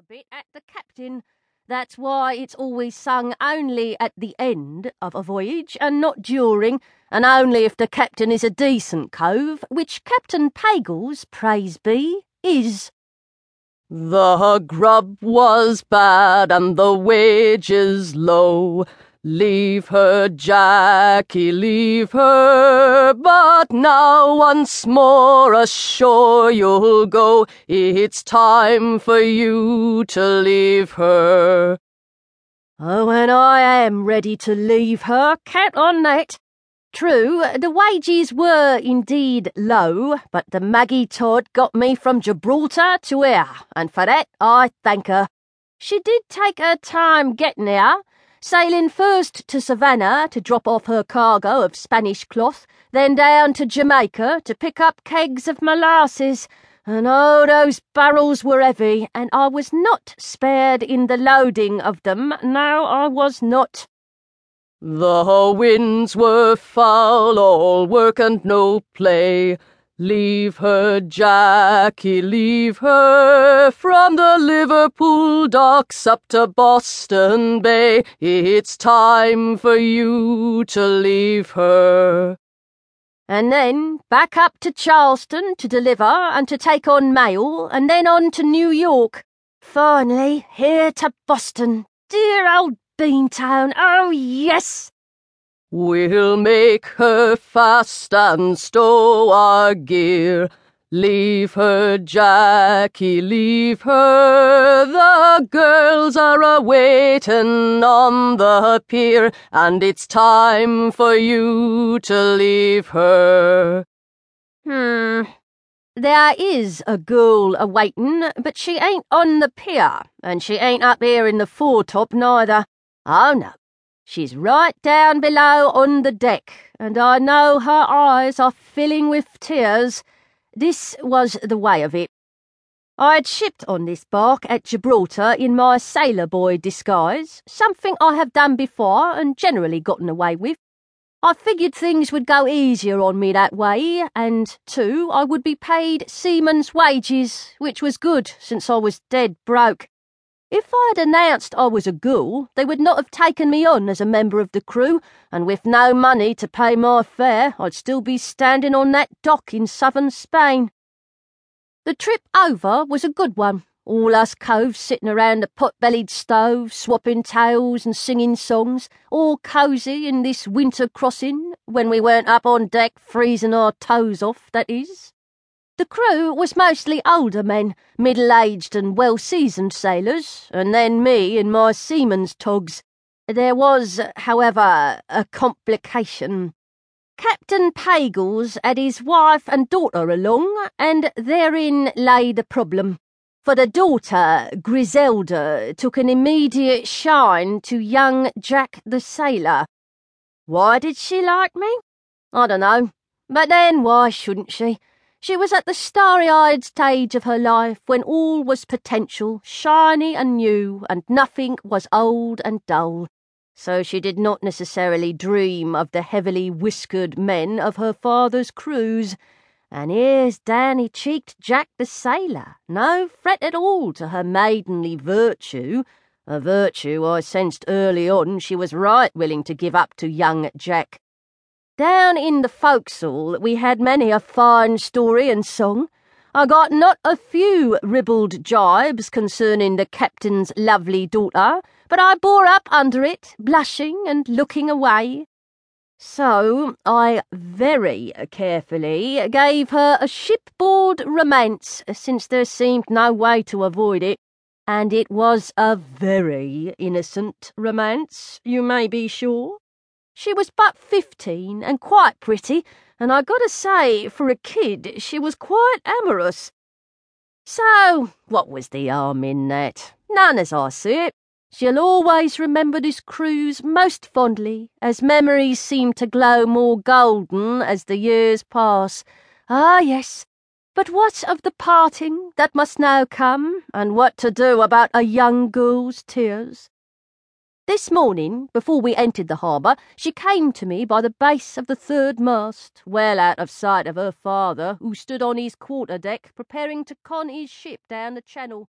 a bit at the captain. That's why it's always sung only at the end of a voyage and not during, and only if the captain is a decent cove, which Captain Pagels, praise be, is. The grub was bad and the wages low. Leave her, Jacky, leave her, but now once more ashore you'll go. It's time for you to leave her. Oh, and I am ready to leave her, count on that. True, the wages were indeed low, but the Maggie Todd got me from Gibraltar to here, and for that I thank her. She did take her time getting here sailing first to Savannah to drop off her cargo of Spanish cloth, then down to Jamaica to pick up kegs of molasses. And oh, those barrels were heavy, and I was not spared in the loading of them. No, I was not. The winds were foul, all work and no play. Leave her, Jacky, leave her. From the Liverpool docks up to Boston Bay, it's time for you to leave her. And then back up to Charleston to deliver and to take on mail, and then on to New York. Finally, here to Boston. Dear old Beantown, oh yes! We'll make her fast and stow our gear. Leave her, Jacky, leave her. The girls are a waitin' on the pier, and it's time for you to leave her. Hmm. There is a girl a waitin', but she ain't on the pier, and she ain't up here in the foretop neither. Oh no, She's right down below on the deck, and I know her eyes are filling with tears. This was the way of it. I had shipped on this bark at Gibraltar in my sailor boy disguise, something I have done before and generally gotten away with. I figured things would go easier on me that way, and, too, I would be paid seaman's wages, which was good since I was dead broke. If I had announced I was a ghoul, they would not have taken me on as a member of the crew, and with no money to pay my fare, I'd still be standing on that dock in southern Spain. The trip over was a good one. All us coves sitting around the pot-bellied stove, swapping tales and singing songs, all cosy in this winter crossing, when we weren't up on deck freezing our toes off, that is. The crew was mostly older men, middle aged and well seasoned sailors, and then me in my seaman's togs. There was, however, a complication. Captain Pagels had his wife and daughter along, and therein lay the problem. For the daughter, Griselda, took an immediate shine to young Jack the sailor. Why did she like me? I don't know. But then, why shouldn't she? She was at the starry eyed stage of her life when all was potential, shiny and new, and nothing was old and dull. So she did not necessarily dream of the heavily whiskered men of her father's cruise. And here's Danny cheeked Jack the sailor, no fret at all to her maidenly virtue, a virtue I sensed early on she was right willing to give up to young Jack. Down in the forecastle we had many a fine story and song. I got not a few ribald jibes concerning the captain's lovely daughter, but I bore up under it, blushing and looking away. So I very carefully gave her a shipboard romance, since there seemed no way to avoid it, and it was a very innocent romance, you may be sure. She was but fifteen and quite pretty, and I gotta say, for a kid, she was quite amorous. So, what was the harm in that? None as I see it. She'll always remember this cruise most fondly, as memories seem to glow more golden as the years pass. Ah, yes. But what of the parting that must now come, and what to do about a young girl's tears? This morning, before we entered the harbour, she came to me by the base of the third mast, well out of sight of her father, who stood on his quarter deck preparing to con his ship down the channel.